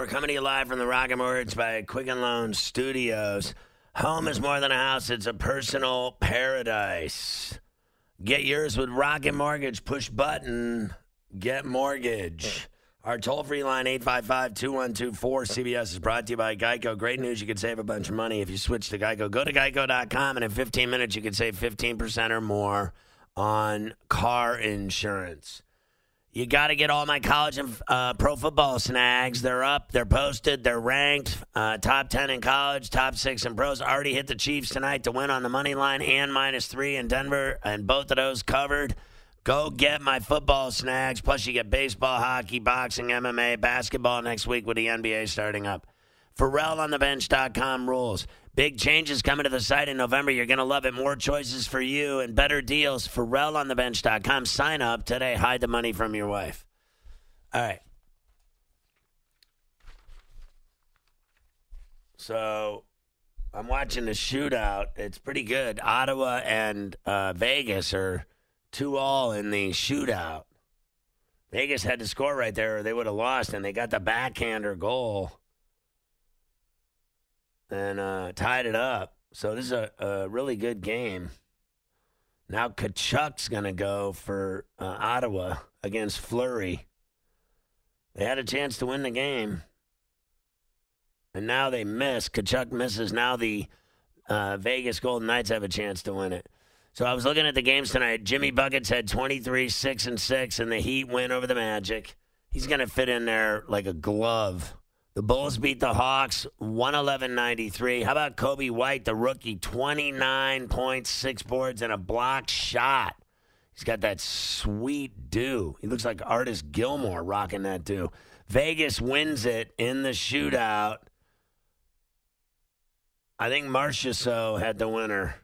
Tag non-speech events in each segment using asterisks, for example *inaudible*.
We're coming to you live from the Rocket Mortgage by Quicken Loan Studios. Home is more than a house, it's a personal paradise. Get yours with Rocket Mortgage. Push button, get mortgage. Our toll free line, 855 2124 CBS, is brought to you by Geico. Great news, you can save a bunch of money if you switch to Geico. Go to geico.com, and in 15 minutes, you can save 15% or more on car insurance. You got to get all my college and uh, pro football snags. They're up, they're posted, they're ranked. Uh, top 10 in college, top six in pros. Already hit the Chiefs tonight to win on the money line and minus three in Denver, and both of those covered. Go get my football snags. Plus, you get baseball, hockey, boxing, MMA, basketball next week with the NBA starting up. Ferrall on the FerrallOnTheBench.com rules. Big changes coming to the site in November. You're going to love it. More choices for you and better deals. FerrallOnTheBench.com. Sign up today. Hide the money from your wife. All right. So I'm watching the shootout. It's pretty good. Ottawa and uh, Vegas are two all in the shootout. Vegas had to score right there, or they would have lost, and they got the backhander goal and uh, tied it up. So this is a, a really good game. Now Tkachuk's going to go for uh, Ottawa against Fleury. They had a chance to win the game, and now they miss. Tkachuk misses. Now the uh, Vegas Golden Knights have a chance to win it. So I was looking at the games tonight. Jimmy Buckets had 23, 6, and 6, and the Heat win over the Magic. He's going to fit in there like a glove. The Bulls beat the Hawks 111 93. How about Coby White, the rookie? 29 points, six boards, and a blocked shot. He's got that sweet do. He looks like Artis Gilmore rocking that do. Vegas wins it in the shootout. I think Marchessault had the winner.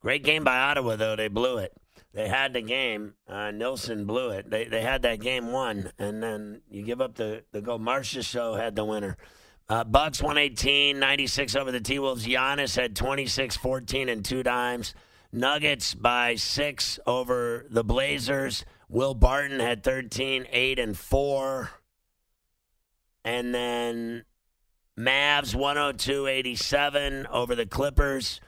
Great game by Ottawa, though. They blew it. They had the game. Uh, Nilsson blew it. They they had that game won, and then you give up the, the goal. Show had the winner. Uh, Bucks 118, 96 over the T Wolves. Giannis had 26, 14, and two dimes. Nuggets by six over the Blazers. Will Barton had 13, 8, and 4. And then Mavs 102, 87 over the Clippers.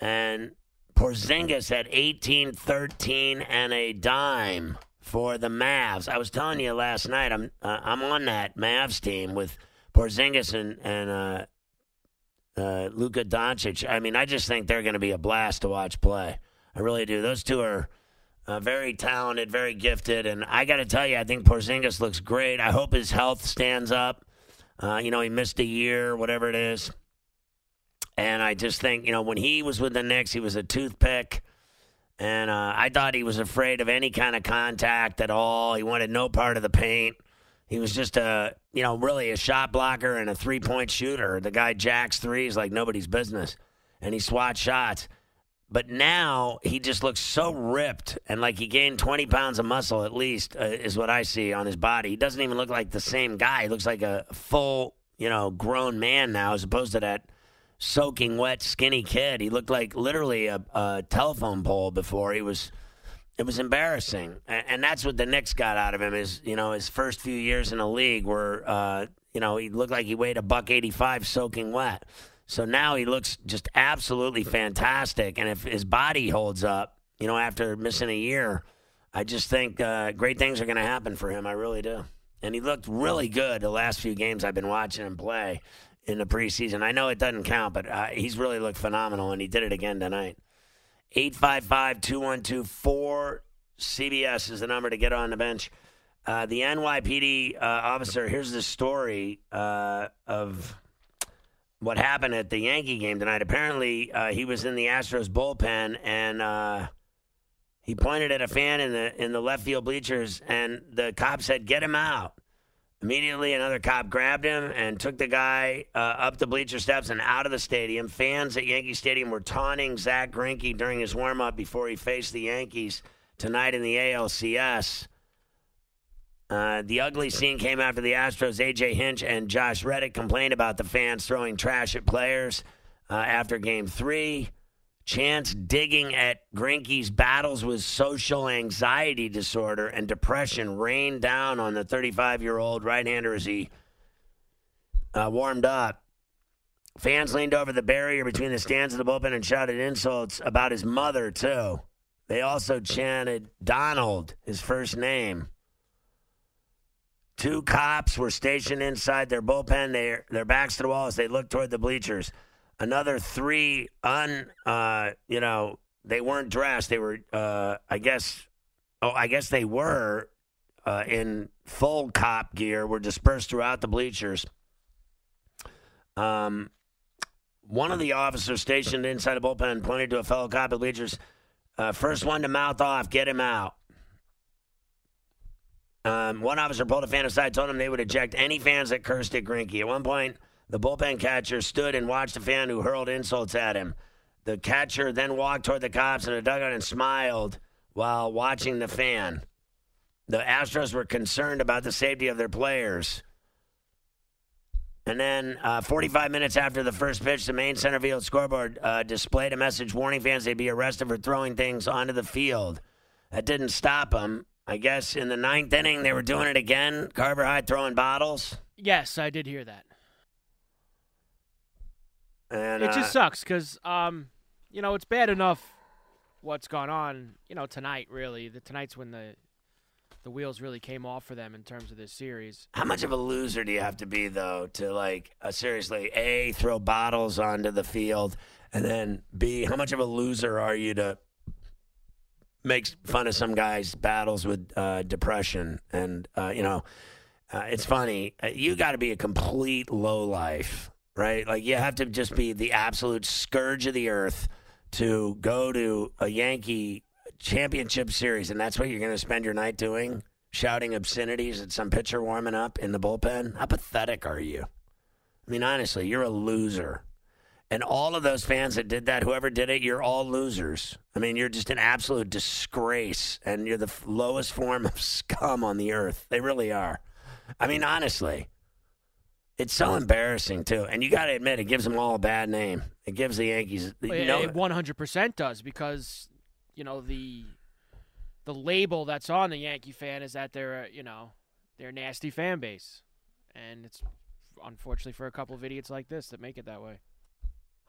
And Porzingis had 18, 13, and a dime for the Mavs. I was telling you last night, I'm uh, I'm on that Mavs team with Porzingis and and uh, uh, Luka Doncic. I mean, I just think they're going to be a blast to watch play. I really do. Those two are uh, very talented, very gifted, and I got to tell you, I think Porzingis looks great. I hope his health stands up. Uh, you know, he missed a year, whatever it is. And I just think, you know, when he was with the Knicks, he was a toothpick. And uh, I thought he was afraid of any kind of contact at all. He wanted no part of the paint. He was just a, you know, really a shot blocker and a three point shooter. The guy jacks threes like nobody's business. And he swats shots. But now he just looks so ripped and like he gained 20 pounds of muscle at least, uh, is what I see on his body. He doesn't even look like the same guy. He looks like a full, you know, grown man now as opposed to that soaking wet, skinny kid. He looked like literally a, a telephone pole before. He was. It was embarrassing, and, and, that's what the Knicks got out of him. Is you know his first few years in the league were uh, you know he looked like he weighed a buck eighty five, soaking wet. So now he looks just absolutely fantastic, and if his body holds up, you know after missing a year, I just think uh, great things are going to happen for him. I really do. And he looked really good the last few games I've been watching him play in the preseason. I know it doesn't count, but uh, he's really looked phenomenal, and he did it again tonight. 855 212 4 CBS is the number to get on the bench. Uh, the NYPD uh, officer, here's the story uh, of what happened at the Yankee game tonight. Apparently, uh, he was in the Astros bullpen and uh, he pointed at a fan in the in the left field bleachers, and the cop said, "Get him out." Immediately, another cop grabbed him and took the guy uh, up the bleacher steps and out of the stadium. Fans at Yankee Stadium were taunting Zack Greinke during his warm up before he faced the Yankees tonight in the ALCS. Uh, the ugly scene came after the Astros' AJ Hinch and Josh Reddick complained about the fans throwing trash at players uh, after Game Three. Chance digging at Greinke's battles with social anxiety disorder and depression rained down on the 35 year old right hander as he uh, warmed up. Fans leaned over the barrier between the stands of the bullpen and shouted insults about his mother, too. They also chanted Donald, his first name. Two cops were stationed inside their bullpen, their, their backs to the wall as they looked toward the bleachers another three un uh you know they weren't dressed. They were uh i guess oh i guess they were uh in full cop gear were dispersed throughout the bleachers. Um one of the officers stationed inside the bullpen pointed to a fellow cop at bleachers uh, first one to mouth off get him out. Um, one officer pulled a fan aside, told him they would eject any fans that cursed at Greinke. At one point, the bullpen catcher stood and watched a fan who hurled insults at him. The catcher then walked toward the cops in a dugout and smiled while watching the fan. The Astros were concerned about the safety of their players. And then, uh, 45 minutes after the first pitch, the main center field scoreboard uh, displayed a message warning fans they'd be arrested for throwing things onto the field. That didn't stop them. I guess in the ninth inning, they were doing it again. Carver High throwing bottles. Yes, I did hear that. And, it just uh, sucks because, um, you know, it's bad enough what's gone on, you know, tonight, really. The Tonight's when the the wheels really came off for them in terms of this series. How much of a loser do you have to be though to like uh, seriously a throw bottles onto the field, and then b how much of a loser are you to make fun of some guy's battles with uh, depression and uh, you know uh, it's funny uh, you got to be a complete low life right like you have to just be the absolute scourge of the earth to go to a Yankee championship series, and that's what you're going to spend your night doing, shouting obscenities at some pitcher warming up in the bullpen? How pathetic are you? I mean, honestly, you're a loser. And all of those fans that did that, whoever did it, you're all losers. I mean, you're just an absolute disgrace, and you're the lowest form of *laughs* scum on the earth. They really are. I mean, honestly. It's so embarrassing too, and you got to admit it gives them all a bad name. It gives the Yankees, you know, It 100% does because, you know, the the label that's on the Yankee fan is that they're, uh, you know, they're a nasty fan base. And it's unfortunately for a couple of idiots like this that make it that way.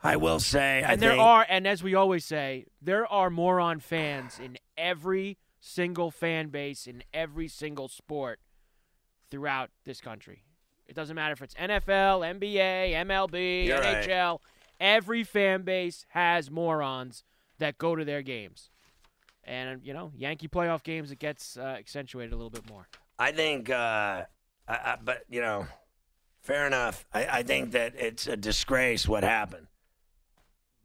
I will say, I and there think, are, and as we always say, there are moron fans in every single fan base in every single sport throughout this country. It doesn't matter if it's NFL, NBA, MLB, You're right. NHL. Every fan base has morons that go to their games. And, you know, Yankee playoff games, it gets uh, accentuated a little bit more. I think, uh, I, I, but you know, fair enough. I, I think that it's a disgrace what happened.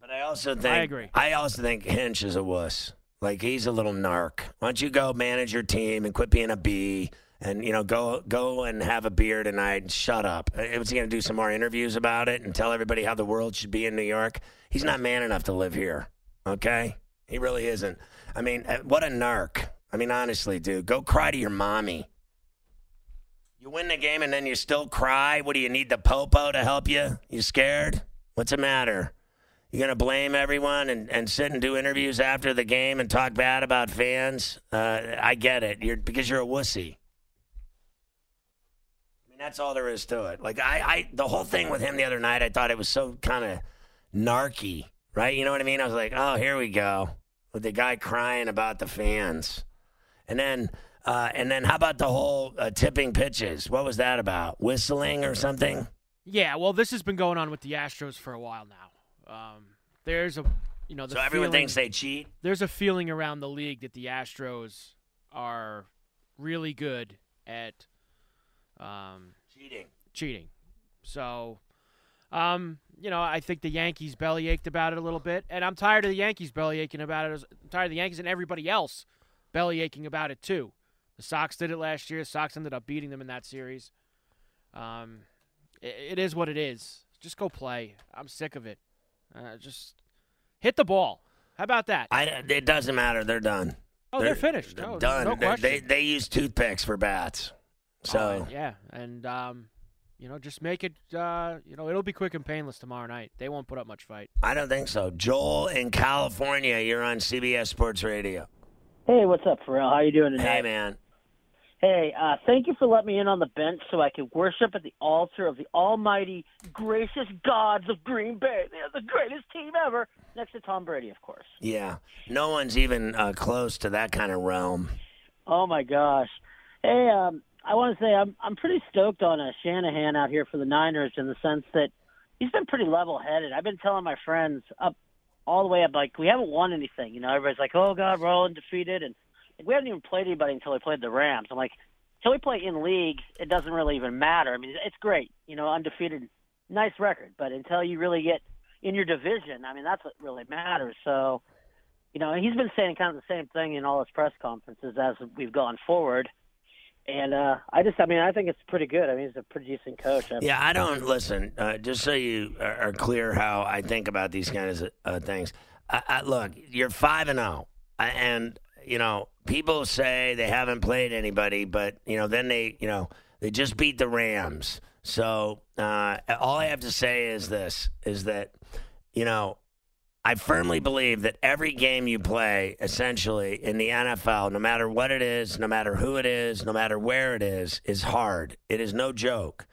But I also think I agree. I also think Hinch is a wuss. Like he's a little narc. Why don't you go manage your team and quit being a bee? And you know, go go and have a beer tonight. And shut up. Uh, Was he going to do some more interviews about it and tell everybody how the world should be in New York? He's not man enough to live here. Okay, he really isn't. I mean, uh, what a narc. I mean, honestly, dude, go cry to your mommy. You win the game and then you still cry. What do you need the popo to help you? You scared? What's the matter? You gonna blame everyone and, and sit and do interviews after the game and talk bad about fans? Uh, I get it. You're because you're a wussy. That's all there is to it. Like I, I the whole thing with him the other night, I thought it was so kind of narky, right? You know what I mean? I was like, oh, here we go with the guy crying about the fans, and then. Uh, and then, how about the whole uh, tipping pitches? What was that about? Whistling or something? Yeah, well, this has been going on with the Astros for a while now. Um, there's a, you know, the So everyone feeling- thinks they cheat. there's a feeling around the league that the Astros are really good at um, Cheating. cheating. So, um, you know, I think the Yankees belly ached about it a little bit, and I'm tired of the Yankees belly aching about it. I'm tired of the Yankees and everybody else belly aching about it too. The Sox did it last year. The Sox ended up beating them in that series. Um, it, it is what it is. Just go play. I'm sick of it. Uh, just hit the ball. How about that? I, it doesn't matter. They're done. oh, they're, finished. They're Oh, done. No They- they they use toothpicks for bats. So Oh, yeah, and um, you know, just make it. Uh, you know, it'll be quick and painless tomorrow night. They won't put up much fight. I don't think so. Joel in California, you're on CBS Sports Radio. Hey, what's up, Ferrall? How you doing tonight? Hey man. Hey, uh, thank you for letting me in on the bench so I could worship at the altar of the almighty, gracious gods of Green Bay. They're the greatest team ever, next to Tom Brady, of course. Yeah. No one's even uh, close to that kind of realm. Oh my gosh. Hey, um, I want to say I'm I'm pretty stoked on uh, Shanahan out here for the Niners in the sense that he's been pretty level-headed. I've been telling my friends up all the way up like we haven't won anything. You know, everybody's like, "Oh God, we're all undefeated," and like, we haven't even played anybody until we played the Rams. I'm like, until we play in league, it doesn't really even matter. I mean, it's great, you know, undefeated, nice record, but until you really get in your division, I mean, that's what really matters. So, you know, he's been saying kind of the same thing in all his press conferences as we've gone forward. And uh, I just, I mean, I think it's pretty good. I mean, he's a pretty decent coach. I Yeah, I don't listen. Uh, just so you are, clear how I think about these kinds of uh, things. I, I, look, you're five and zero, and you know people say they haven't played anybody, but you know then they, you know, they just beat the Rams. So uh, all I have to say is this: is that you know I firmly believe that every game you play, essentially in the NFL, no matter what it is, no matter who it is, no matter where it is, is hard. It is no joke.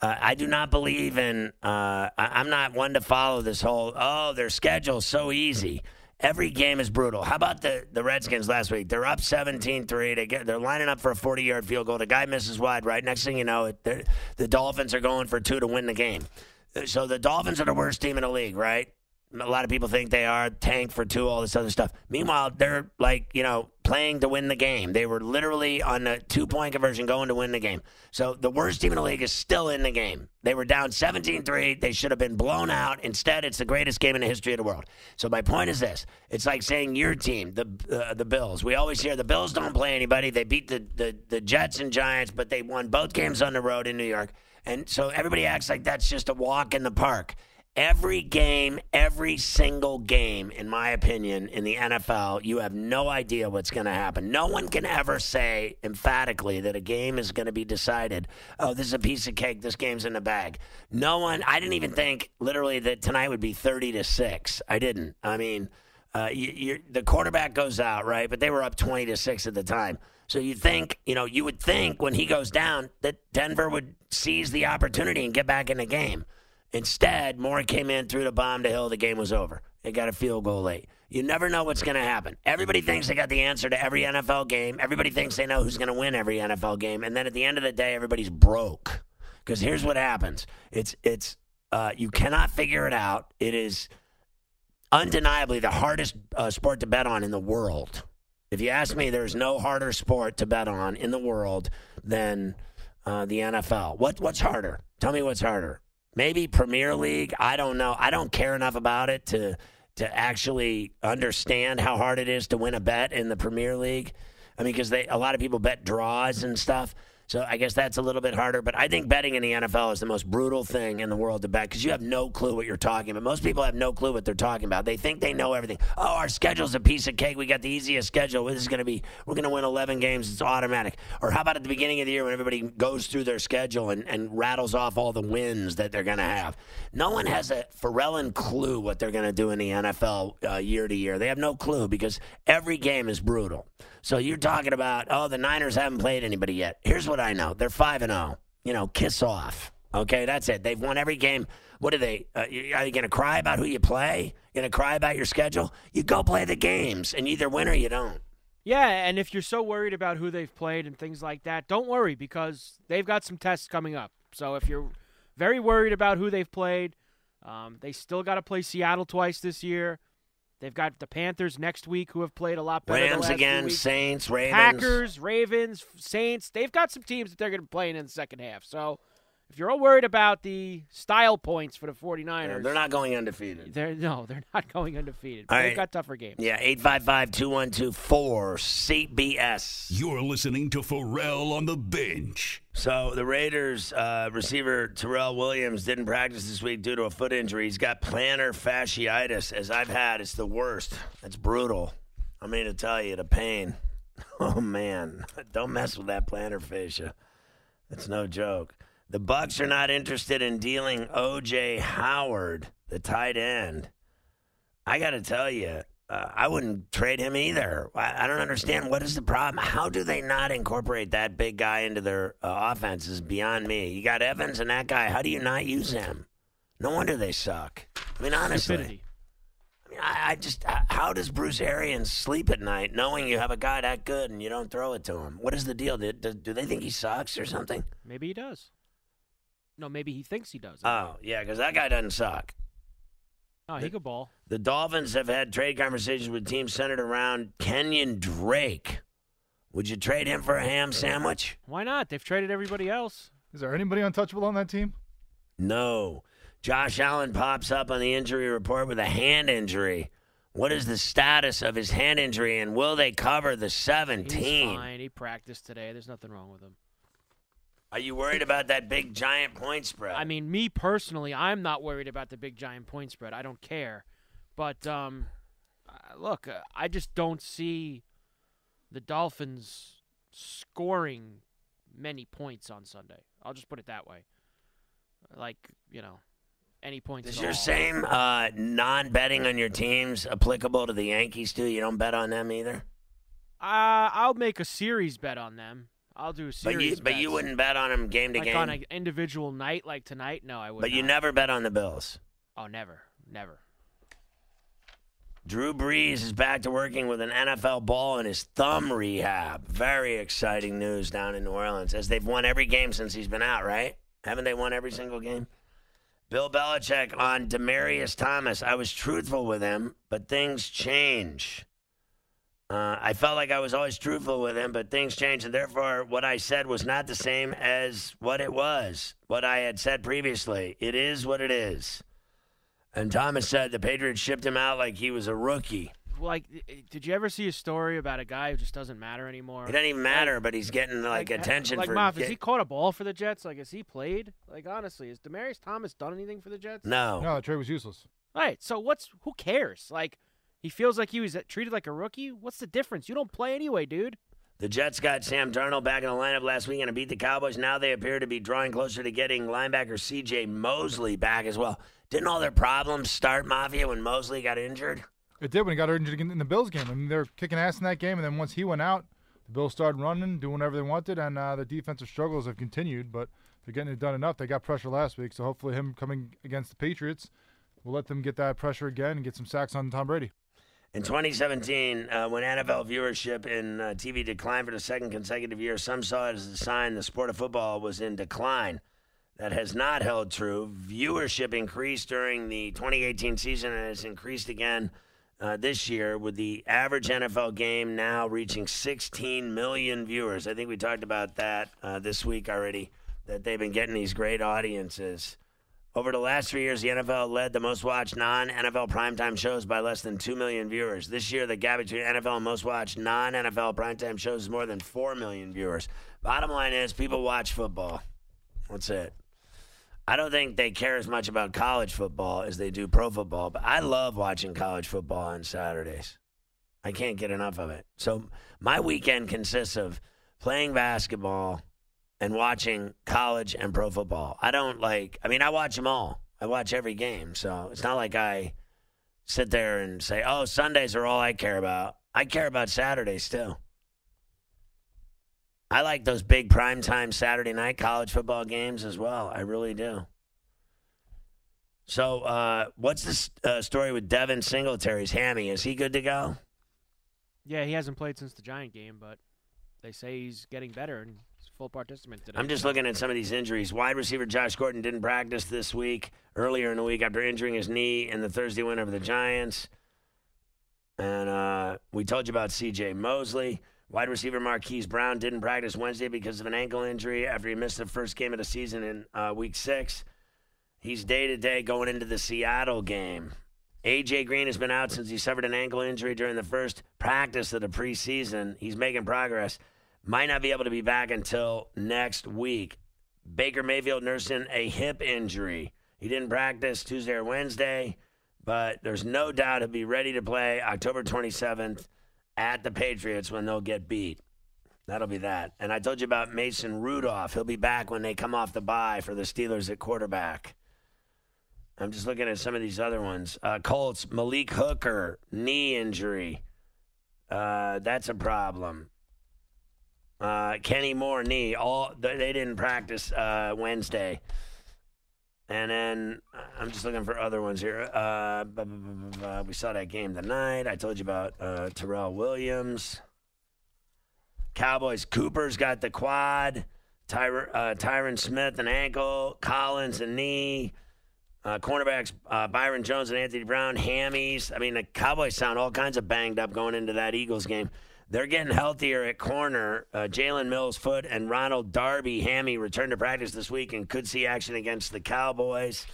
Uh, I do not believe in. Uh, I, I'm not one to follow this whole. Oh, their schedule's so easy. Every game is brutal. How about the, the Redskins last week? They're up 17-3. They get they're lining up for a 40-yard field goal. The guy misses wide right. Next thing you know, the Dolphins are going for two to win the game. So the Dolphins are the worst team in the league, right? A lot of people think they are tank for two, all this other stuff. Meanwhile, they're like, you know, playing to win the game. They were literally on a two point conversion going to win the game. So the worst team in the league is still in the game. They were down 17 3. They should have been blown out. Instead, it's the greatest game in the history of the world. So my point is this it's like saying your team, the uh, the Bills. We always hear the Bills don't play anybody. They beat the, the, the Jets and Giants, but they won both games on the road in New York. And so everybody acts like that's just a walk in the park. Every game, every single game, in my opinion, in the NFL, you have no idea what's going to happen. No one can ever say emphatically that a game is going to be decided. Oh, this is a piece of cake. This game's in the bag. No one. I didn't even think literally that tonight would be thirty to six. I didn't. I mean, uh, you, the quarterback goes out, right? But they were up twenty to six at the time. So you think, you know, you would think when he goes down that Denver would seize the opportunity and get back in the game. Instead, Moore came in, threw the bomb to Hill. The game was over. They got a field goal late. You never know what's going to happen. Everybody thinks they got the answer to every NFL game. Everybody thinks they know who's going to win every NFL game. And then at the end of the day, everybody's broke. Because here's what happens: it's it's uh, you cannot figure it out. It is undeniably the hardest uh, sport to bet on in the world. If you ask me, there's no harder sport to bet on in the world than uh, the NFL. What what's harder? Tell me what's harder. Maybe Premier League. I don't know. I don't care enough about it to to actually understand how hard it is to win a bet in the Premier League. I mean, because they a lot of people bet draws and stuff. So I guess that's a little bit harder. But I think betting in the NFL is the most brutal thing in the world to bet because you have no clue what you're talking about. Most people have no clue what they're talking about. They think they know everything. Oh, our schedule's a piece of cake. We got the easiest schedule. This is going to be, we're going to win 11 games. It's automatic. Or how about at the beginning of the year when everybody goes through their schedule and, and rattles off all the wins that they're going to have? No one has a Pharrellan clue what they're going to do in the NFL uh, year to year. They have no clue because every game is brutal. So you're talking about, oh, the Niners haven't played anybody yet. Here's what I know: they're five and zero. You know, kiss off. Okay, that's it. They've won every game. What are they? Uh, are you going to cry about who you play? Going to cry about your schedule? You go play the games, and either win or you don't. Yeah, and if you're so worried about who they've played and things like that, don't worry because they've got some tests coming up. So if you're very worried about who they've played, um, they still got to play Seattle twice this year. They've got the Panthers next week, who have played a lot better. the Rams again. Saints, Ravens. Packers, Ravens, Saints. They've got some teams that they're going to be playing in the second half. So If you're all worried about the style points for the 49ers, Yeah, they're not going undefeated. They're no, *laughs* they're not going undefeated. All They've right. got tougher games. Yeah, 855-212-4 CBS. You're listening to Ferrall on the bench. So the Raiders uh, receiver Tyrell Williams didn't practice this week due to a foot injury. He's got plantar fasciitis, as I've had. It's the worst. It's brutal. I mean to tell you, the pain. *laughs* Oh man, *laughs* don't mess with that plantar fascia. It's no joke. The Bucks are not interested in dealing O.J. Howard, the tight end. I got to tell you, uh, I wouldn't trade him either. I, I don't understand what is the problem. How do they not incorporate that big guy into their uh, offense? Is beyond me. You got Evans and that guy. How do you not use him? No wonder they suck. I mean, honestly. Stupidity. I mean, I, I just, how does Bruce Arians sleep at night knowing you have a guy that good and you don't throw it to him? What is the deal? Do, do, do they think he sucks or something? Maybe he does. No, maybe he thinks he does. Oh, yeah, because that guy doesn't suck. oh, he could ball. The Dolphins have had trade conversations with teams centered around Kenyan Drake. Would you trade him for a ham sandwich? Why not? They've traded everybody else. Is there anybody untouchable on that team? No. Josh Allen pops up on the injury report with a hand injury. What is the status of his hand injury, and will they cover the He's 17? fine. He practiced today. There's nothing wrong with him. Are you worried about that big giant point spread? I mean, me personally, I'm not worried about the big giant point spread. I don't care. But um, uh, look, uh, I just don't see the Dolphins scoring many points on Sunday. I'll just put it that way. Like you know, any points. is your all. same uh, non-betting on your teams applicable to the Yankees too? You don't bet on them either. Uh, I'll make a series bet on them. I'll do a But you, but you wouldn't bet on them game to like game. on an individual night like tonight. No, I would. but you never bet on the Bills. Oh, never, never. Drew Brees is back to working with an NFL ball in his thumb rehab. Very exciting news down in New Orleans as they've won every game since he's been out, right? Haven't they won every single game? Bill Belichick on Demaryius Thomas. I was truthful with him, but things change. Uh, I felt like I was always truthful with him, but things changed, and therefore, what I said was not the same as what it was, what I had said previously. It is what it is. And Thomas said the Patriots shipped him out like he was a rookie. Like, did you ever see a story about a guy who just doesn't matter anymore? It doesn't even matter, but he's getting like, uh, attention Like, for. Moff, has he caught a ball for the Jets? Like, has he played? Like, honestly, has Demaryius Thomas done anything for the Jets? no. No, the trade was useless. All right, so what's who cares? Like, he feels like he was treated like a rookie. What's the difference? You don't play anyway, dude. The Jets got Sam Darnold back in the lineup last weekend and beat the Cowboys. Now they appear to be drawing closer to getting linebacker C.J. Mosley back as well. Didn't all their problems start, Mafia, when Mosley got injured? It did when he got injured in the Bills game. I mean, they were kicking ass in that game, and then once he went out, the Bills started running, doing whatever they wanted, and uh, the defensive struggles have continued. But they're getting it done enough. They got pressure last week, so hopefully him coming against the Patriots will let them get that pressure again and get some sacks on Tom Brady. In 2017, uh, when NFL viewership in uh, TV declined for the second consecutive year, some saw it as a sign the sport of football was in decline. That has not held true. Viewership increased during the 2018 season and has increased again uh, this year, with the average NFL game now reaching 16 million viewers. I think we talked about that uh, this week already, that they've been getting these great audiences. Over the last three years, the NFL led the most watched non NFL primetime shows by less than 2 million viewers. This year, the gap between NFL and most watched non NFL primetime shows is more than 4 million viewers. Bottom line is, people watch football. That's it. I don't think they care as much about college football as they do pro football, but I love watching college football on Saturdays. I can't get enough of it. So my weekend consists of playing basketball and watching college and pro football. I don't like, I mean, I watch them all. I watch every game. So it's not like I sit there and say, oh, Sundays are all I care about. I care about Saturdays too. I like those big primetime Saturday night college football games as well. I really do. So, uh, what's this uh, story with Devin Singletary's hammy? Is he good to go? Yeah, he hasn't played since the Giant game, but they say he's getting better and full participant today. I'm just looking at some of these injuries. Wide receiver Josh Gordon didn't practice this week, earlier in the week after injuring his knee in the Thursday win over the Giants. And uh, we told you about C.J. Mosley. Wide receiver Marquise Brown didn't practice Wednesday because of an ankle injury after he missed the first game of the season in uh, week six. He's day to day going into the Seattle game. AJ Green has been out since he suffered an ankle injury during the first practice of the preseason. He's making progress. Might not be able to be back until next week. Baker Mayfield nursing a hip injury. He didn't practice Tuesday or Wednesday, but there's no doubt he'll be ready to play October 27th at the Patriots when they'll get beat. That'll be that. And I told you about Mason Rudolph. He'll be back when they come off the bye for the Steelers at quarterback. I'm just looking at some of these other ones. Uh, Colts, Malik Hooker, knee injury. Uh, that's a problem. Uh, Kenny Moore, knee. All they didn't practice uh, Wednesday. And then uh, I'm just looking for other ones here. Uh, bu- we saw that game tonight. I told you about uh, Tyrell Williams. Cowboys. Cooper's got the quad. Tyron, uh, Tyron Smith an ankle. Collins a knee. Uh, cornerbacks uh, Byron Jones and Anthony Brown, hammies. I mean, the Cowboys sound all kinds of banged up going into that Eagles game. They're getting healthier at corner. Uh, Jalen Mills foot and Ronald Darby hammy returned to practice this week and could see action against the Cowboys.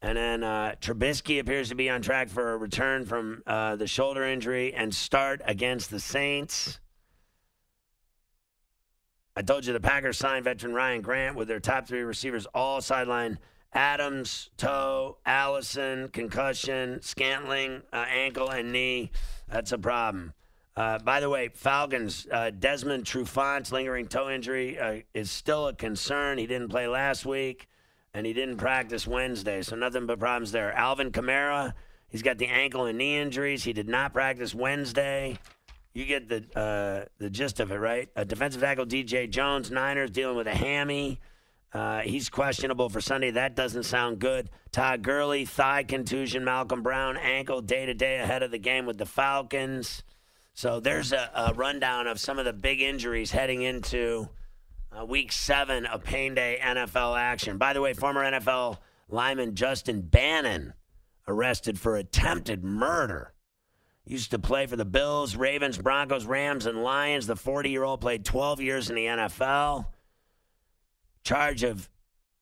And then uh, Trubisky appears to be on track for a return from uh, the shoulder injury and start against the Saints. I told you the Packers signed veteran Ryan Grant with their top three receivers all sideline. Adams, toe, Allison, concussion, Scantling, uh, ankle and knee. That's a problem. Uh, by the way, Falcons, uh, Desmond Trufant's lingering toe injury uh, is still a concern. He didn't play last week, and he didn't practice Wednesday, so nothing but problems there. Alvin Kamara, he's got the ankle and knee injuries. He did not practice Wednesday. You get the uh, the gist of it, right? Uh, defensive tackle DJ Jones, Niners dealing with a hammy. Uh, he's questionable for Sunday. That doesn't sound good. Todd Gurley, thigh contusion. Malcolm Brown, ankle day to day ahead of the game with the Falcons. So there's a, a rundown of some of the big injuries heading into uh, week seven of Pain Day NFL action. By the way, former NFL lineman Justin Bannan arrested for attempted murder. Used to play for the Bills, Ravens, Broncos, Rams, and Lions. The 40 year old played 12 years in the NFL. Charge of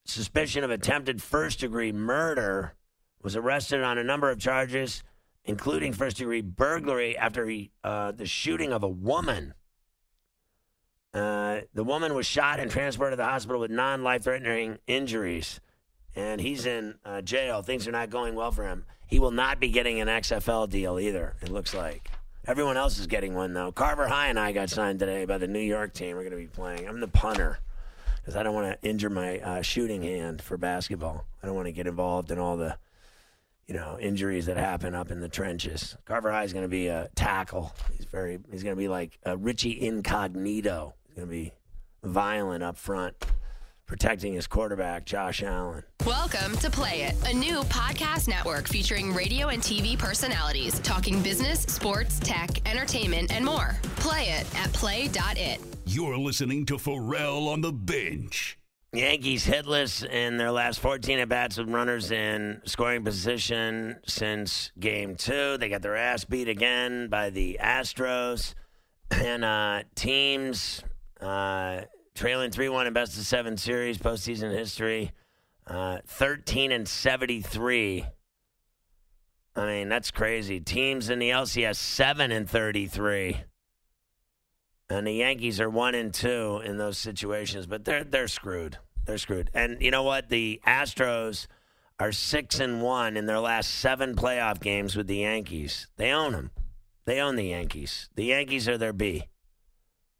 suspicion of attempted first degree murder. Was arrested on a number of charges, including first degree burglary after he, uh, the shooting of a woman. Uh, the woman was shot and transported to the hospital with non life threatening injuries. And he's in uh, jail. Things are not going well for him. He will not be getting an XFL deal either, it looks like. Everyone else is getting one, though. Carver High and I got signed today by the New York team. We're going to be playing. I'm the punter because I don't want to injure my uh, shooting hand for basketball. I don't want to get involved in all the, you know, injuries that happen up in the trenches. Carver High is going to be a tackle. He's very. He's going to be like a Richie Incognito. He's going to be violent up front, protecting his quarterback, Josh Allen. Welcome to Play It, a new podcast network featuring radio and TV personalities talking business, sports, tech, entertainment, and more. Play it at play.it. You're listening to Ferrall on the bench. Yankees hitless in their last 14 at bats with runners in scoring position since game two. They got their ass beat again by the Astros. *clears throat* And uh, teams uh, trailing 3 1 in best of seven series, postseason history, uh, 13 and 73. I mean, that's crazy. Teams in the LCS, 7 and 33. And the Yankees are one and two in those situations, but they're they're screwed. They're screwed. And you know what? The Astros are six and one in their last seven playoff games with the Yankees. They own them. They own the Yankees. The Yankees are their B.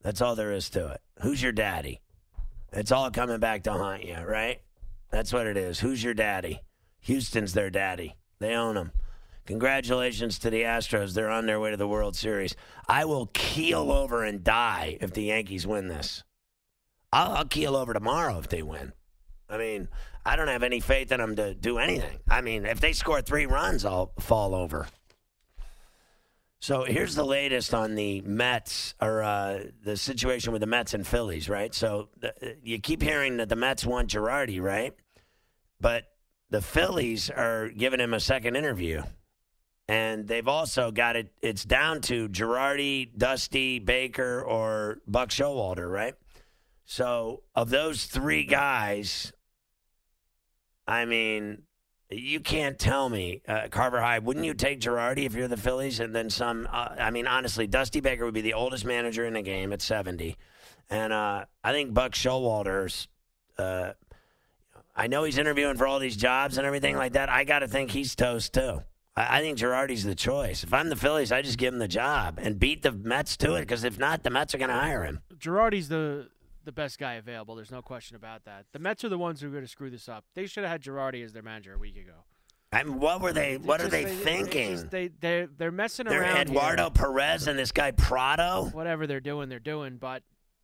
That's all there is to it. Who's your daddy? It's all coming back to haunt you, right? That's what it is. Who's your daddy? Houston's their daddy. They own them. Congratulations to the Astros. They're on their way to the World Series. I will keel over and die if the Yankees win this. I'll, I'll keel over tomorrow if they win. I mean, I don't have any faith in them to do anything. I mean, if they score three runs, I'll fall over. So here's the latest on the Mets or uh, the situation with the Mets and Phillies, right? So the, you keep hearing that the Mets want Girardi, right? But the Phillies are giving him a second interview And they've also got it. It's down to Girardi, Dusty Baker, or Buck Showalter, right? So of those three guys, I mean, you can't tell me, uh, Carver High, wouldn't you take Girardi if you're the Phillies? And then some, uh, I mean, honestly, Dusty Baker would be the oldest manager in the game at 70. And uh, I think Buck Showalter's, uh, I know he's interviewing for all these jobs and everything like that. I got to think he's toast too. I, I think Girardi's the choice. If I'm the Phillies, I just give him the job and beat the Mets to it because if not, the Mets are going to hire him. Girardi's the the best guy available. There's no question about that. The Mets are the ones who are going to screw this up. They should have had Girardi as their manager a week ago. I mean, what were they? What It's are just- they thinking? just- they they're they're messing They're around. here. Eduardo Perez and this guy Prado. Whatever they're doing, they're doing. But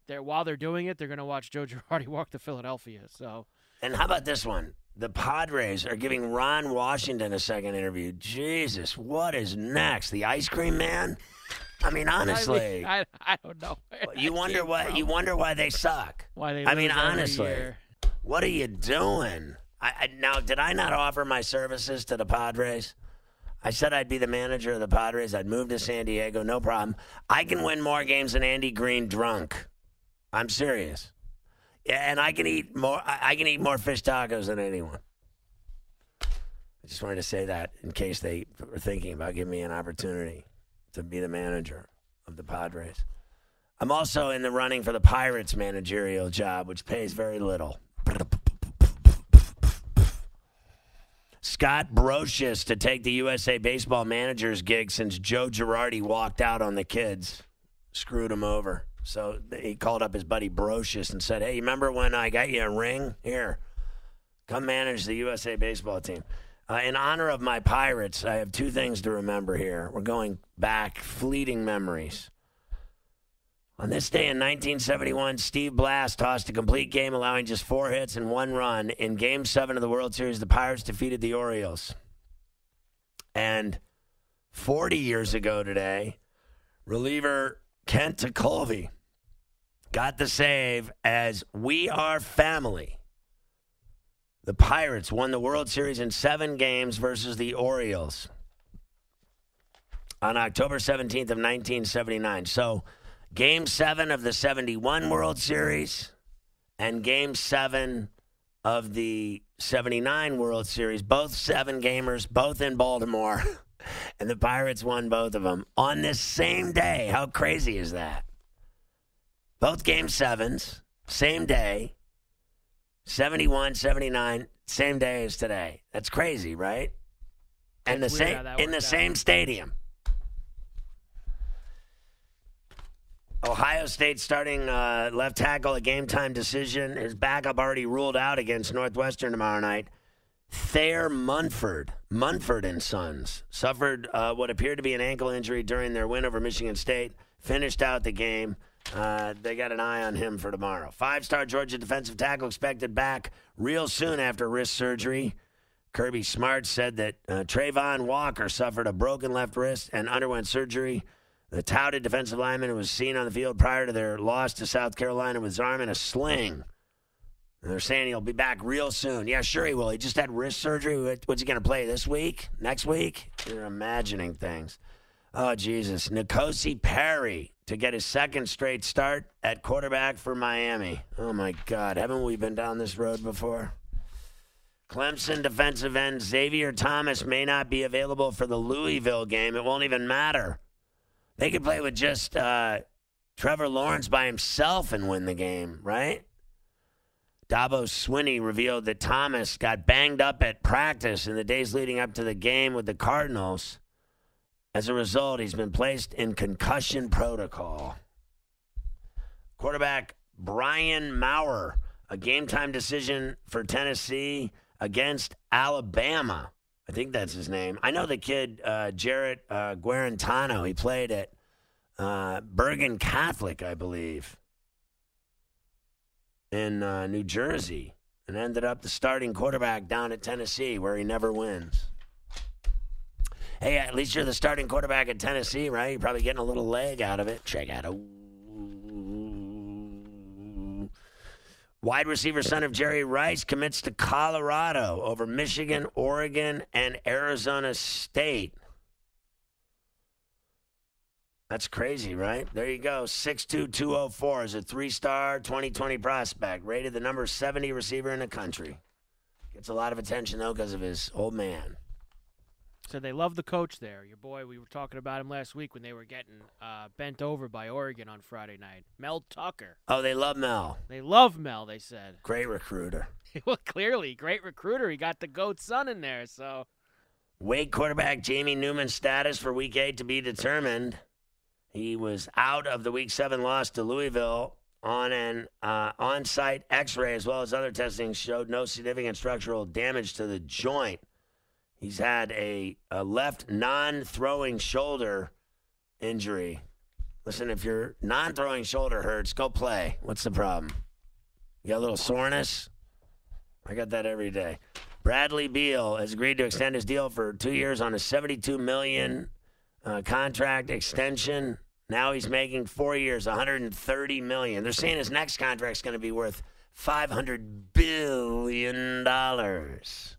they're while they're doing it, they're going to watch Joe Girardi *laughs* walk to Philadelphia. So And how about this one? The Padres are giving Ron Washington a second interview. Jesus, what is next? The ice cream man? I mean, honestly, I, mean, I, I don't know. you wonder why from. you wonder why they suck. why they. I mean, honestly, what are you doing? I, I, now, did I not offer my services to the Padres? I said I'd be the manager of the Padres. I'd move to San Diego, no problem. I can win more games than Andy Green drunk. I'm serious. And I can eat more. I can eat more fish tacos than anyone. I just wanted to say that in case they were thinking about giving me an opportunity to be the manager of the Padres. I'm also in the running for the Pirates managerial job, which pays very little. Scott Brosius to take the USA Baseball manager's gig since Joe Girardi walked out on the kids, screwed him over. So he called up his buddy Brosius and said, "Hey, you remember when I got you a ring? Here, come manage the USA Baseball team." Uh, in honor of my Pirates, I have two things to remember here. We're going back, fleeting memories. On this day in 1971, Steve Blass tossed a complete game, allowing just four hits and one run. In Game 7 of the World Series, the Pirates defeated the Orioles. And 40 years ago today, reliever Kent Tekulve got the save as We Are Family. The Pirates won the World Series in seven games versus the Orioles on October 17th of 1979. So, Game 7 of the 71 World Series and Game 7 of the 79 World Series, both seven gamers, both in Baltimore. *laughs* and the Pirates won both of them on this same day. How crazy is that? Both game sevens, same day. 71, 79, same day as today. That's crazy, right? And the same in the out. same stadium. Ohio State starting uh, left tackle, a game time decision. His backup already ruled out against Northwestern tomorrow night. Thayer Munford, Munford and Sons, suffered uh, what appeared to be an ankle injury during their win over Michigan State. Finished out the game. Uh, they got an eye on him for tomorrow. Five-star Georgia defensive tackle expected back real soon after wrist surgery. Kirby Smart said that uh, Travon Walker suffered a broken left wrist and underwent surgery. The touted defensive lineman was seen on the field prior to their loss to South Carolina with his arm in a sling. And they're saying he'll be back real soon. Yeah, sure he will. He just had wrist surgery. What's he going to play this week? Next week? You're imagining things. Oh, Jesus. N'Kosi Perry to get his second straight start at quarterback for Miami. Oh, my God. Haven't we been down this road before? Clemson defensive end Xavier Thomas may not be available for the Louisville game. It won't even matter. They could play with just uh, Trevor Lawrence by himself and win the game, right? Dabo Swinney revealed that Thomas got banged up at practice in the days leading up to the game with the Cardinals. As a result, he's been placed in concussion protocol. Quarterback Brian Maurer, a game time decision for Tennessee against Alabama. I think that's his name. I know the kid, uh, Jarrett uh, Guarantano. He played at uh, Bergen Catholic, I believe, in uh, New Jersey, and ended up the starting quarterback down at Tennessee, where he never wins. Hey, at least you're the starting quarterback at Tennessee, right? You're probably getting a little leg out of it. Check out a wide receiver son of Jerry Rice commits to Colorado over Michigan, Oregon, and Arizona State. That's crazy, right? There you go. 62204 is a three star 2020 prospect, rated the number 70 receiver in the country. Gets a lot of attention, though, because of his old man. So they love the coach there. Your boy, we were talking about him last week when they were getting uh, bent over by Oregon on Friday night. Mel Tucker. Oh, they love Mel. They love Mel, they said. Great recruiter. *laughs* well, clearly, great recruiter. He got the GOAT son in there, so. Wake quarterback Jamie Newman's status for week eight to be determined. He was out of the week seven loss to Louisville on an uh, on-site X-ray as well as other testing showed no significant structural damage to the joint. He's had a, a left non-throwing shoulder injury. Listen, if your non-throwing shoulder hurts, go play. What's the problem? You got a little soreness? I got that every day. Bradley Beal has agreed to extend his deal for two years on a 72 million uh, contract extension. Now he's making four years, 130 million. They're saying his next contract's going to be worth 500 billion dollars.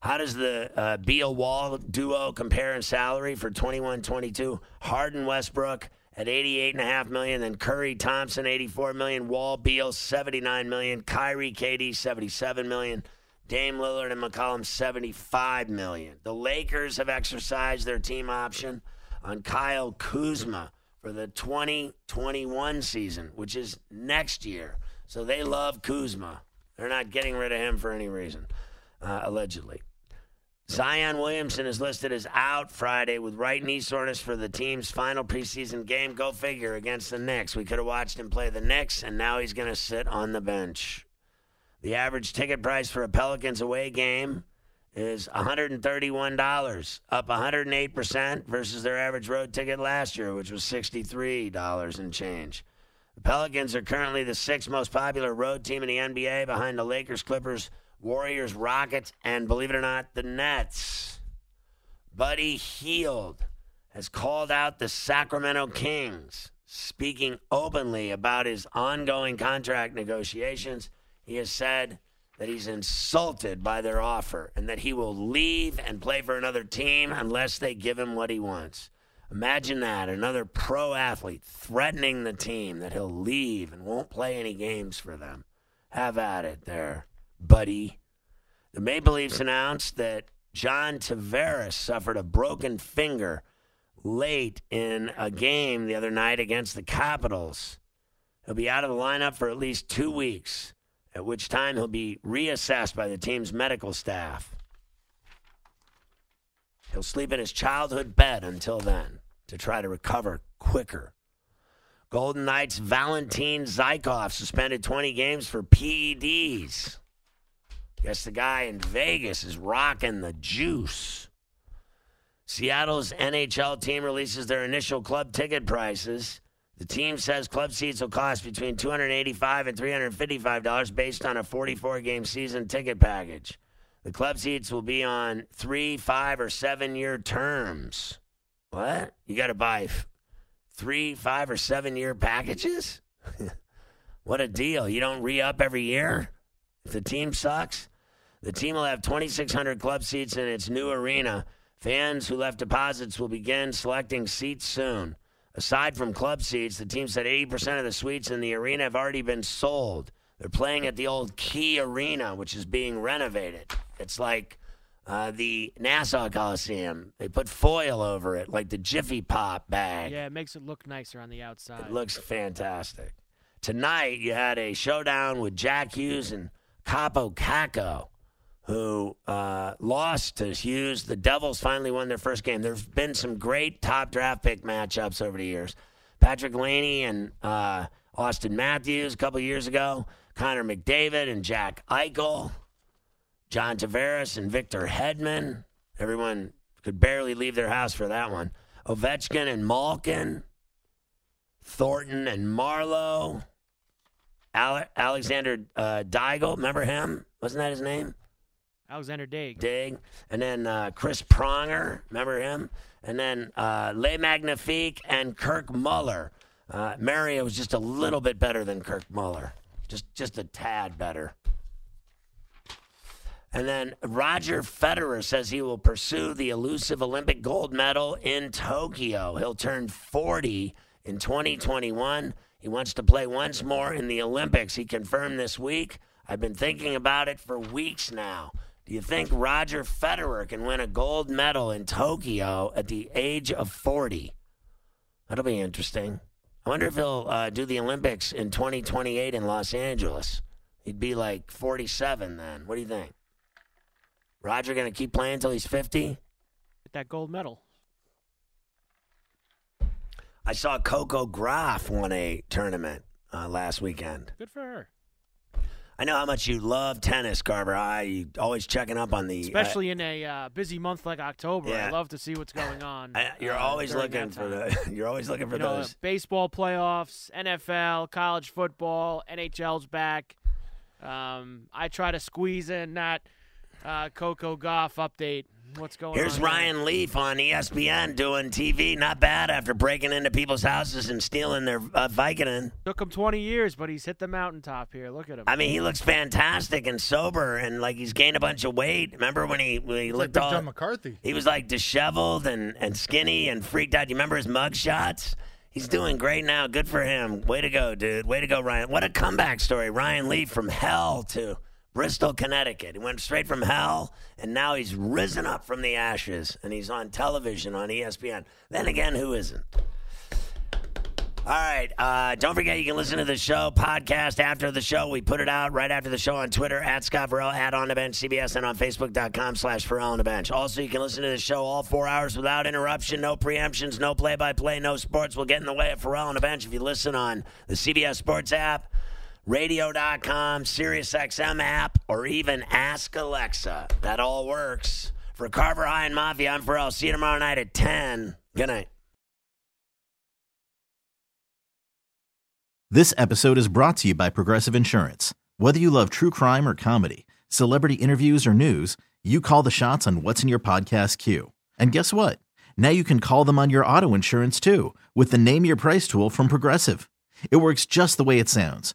How does the uh, Beal Wall duo compare in salary for 21-22? Harden Westbrook at 88.5 million, then Curry Thompson 84 million, Wall Beal 79 million, Kyrie KD 77 million. Dame Lillard and McCollum 75 million. The Lakers have exercised their team option on Kyle Kuzma for the 2021 season, which is next year. So they love Kuzma. They're not getting rid of him for any reason, uh, allegedly. Zion Williamson is listed as out Friday with right knee soreness for the team's final preseason game. Go figure against the Knicks. We could have watched him play the Knicks, and now he's going to sit on the bench. The average ticket price for a Pelicans away game is $131, up 108% versus their average road ticket last year, which was $63 and change. The Pelicans are currently the sixth most popular road team in the NBA behind the Lakers, Clippers, Warriors, Rockets, and believe it or not, the Nets. Buddy Hield has called out the Sacramento Kings, speaking openly about his ongoing contract negotiations. He has said that he's insulted by their offer and that he will leave and play for another team unless they give him what he wants. Imagine that another pro athlete threatening the team that he'll leave and won't play any games for them. Have at it there, buddy. The Maple Leafs announced that John Tavares suffered a broken finger late in a game the other night against the Capitals. He'll be out of the lineup for at least two weeks at which time he'll be reassessed by the team's medical staff. He'll sleep in his childhood bed until then to try to recover quicker. Golden Knights Valentin Zykov suspended 20 games for PEDs. Guess the guy in Vegas is rocking the juice. Seattle's NHL team releases their initial club ticket prices. The team says club seats will cost between 285 and $355 based on a 44 game season ticket package. The club seats will be on three, five, or seven year terms. What? You got to buy three, five, or seven year packages? *laughs* what a deal. You don't re up every year if the team sucks? The team will have 2,600 club seats in its new arena. Fans who left deposits will begin selecting seats soon. Aside from club seats, the team said 80% of the suites in the arena have already been sold. They're playing at the old Key Arena, which is being renovated. It's like uh, the Nassau Coliseum. They put foil over it, like the Jiffy Pop bag. Yeah, it makes it look nicer on the outside. It looks fantastic. Tonight, you had a showdown with Jack Hughes and Kaapo Kakko, who uh, lost to Hughes. The Devils finally won their first game. There's been some great top draft pick matchups over the years. Patrik Laine and uh, Auston Matthews a couple years ago, Connor McDavid and Jack Eichel, John Tavares and Victor Hedman. Everyone could barely leave their house for that one. Ovechkin and Malkin, Thornton and Marleau, Ale- Alexander uh, Daigle, remember him? Wasn't that his name? Alexander Daig. Dig. And then uh, Chris Pronger, remember him? And then uh, Le Magnifique and Kirk Muller. Uh, Mario was just a little bit better than Kirk Muller, just just a tad better. And then Roger Federer says he will pursue the elusive Olympic gold medal in Tokyo. He'll turn 40 in 2021. He wants to play once more in the Olympics. He confirmed this week. I've been thinking about it for weeks now. Do you think Roger Federer can win a gold medal in Tokyo at the age of 40? That'll be interesting. I wonder if he'll uh, do the Olympics in 2028 in Los Angeles. He'd be like 47 then. What do you think? Roger going to keep playing until he's 50? Get that gold medal. I saw Coco Graf won a tournament uh, last weekend. Good for her. I know how much you love tennis, Carver. I you always checking up on the. Especially in a uh, busy month like October. Yeah. I love to see what's going on. I, you're uh, always looking for the. *laughs* You're always looking for you know, those. baseball playoffs, NFL, college football, NHL's back. Um, I try to squeeze in that uh, Coco Gauff update. What's going Here's on? Here's Ryan Leaf on ESPN doing TV. Not bad after breaking into people's houses and stealing their uh, Vicodin. Took him 20 years, but he's hit the mountaintop here. Look at him. I mean, he looks fantastic and sober, and like he's gained a bunch of weight. Remember when he when he It's like looked Big all John McCarthy. He was like disheveled and, and skinny and freaked out. You remember his mug shots? He's doing great now. Good for him. Way to go, dude. Way to go, Ryan. What a comeback story. Ryan Leaf from hell to Bristol, Connecticut. He went straight from hell, and now he's risen up from the ashes, and he's on television on ESPN. Then again, who isn't? All right. Uh, don't forget, you can listen to the show podcast after the show. We put it out right after the show on Twitter at Scott Ferrall, at On the Bench CBS, and on Facebook.com slash Ferrall on the Bench. Also, you can listen to the show all four hours without interruption, no preemptions, no play by play, no sports will get in the way of Ferrall on the Bench if you listen on the CBS Sports app, radio.com, SiriusXM app, or even Ask Alexa. That all works. For Carver High and Mafia, I'm Ferrall. See you tomorrow night at 10. Good night. This episode is brought to you by Progressive Insurance. Whether you love true crime or comedy, celebrity interviews or news, you call the shots on what's in your podcast queue. And guess what? Now you can call them on your auto insurance too with the Name Your Price tool from Progressive. It works just the way it sounds.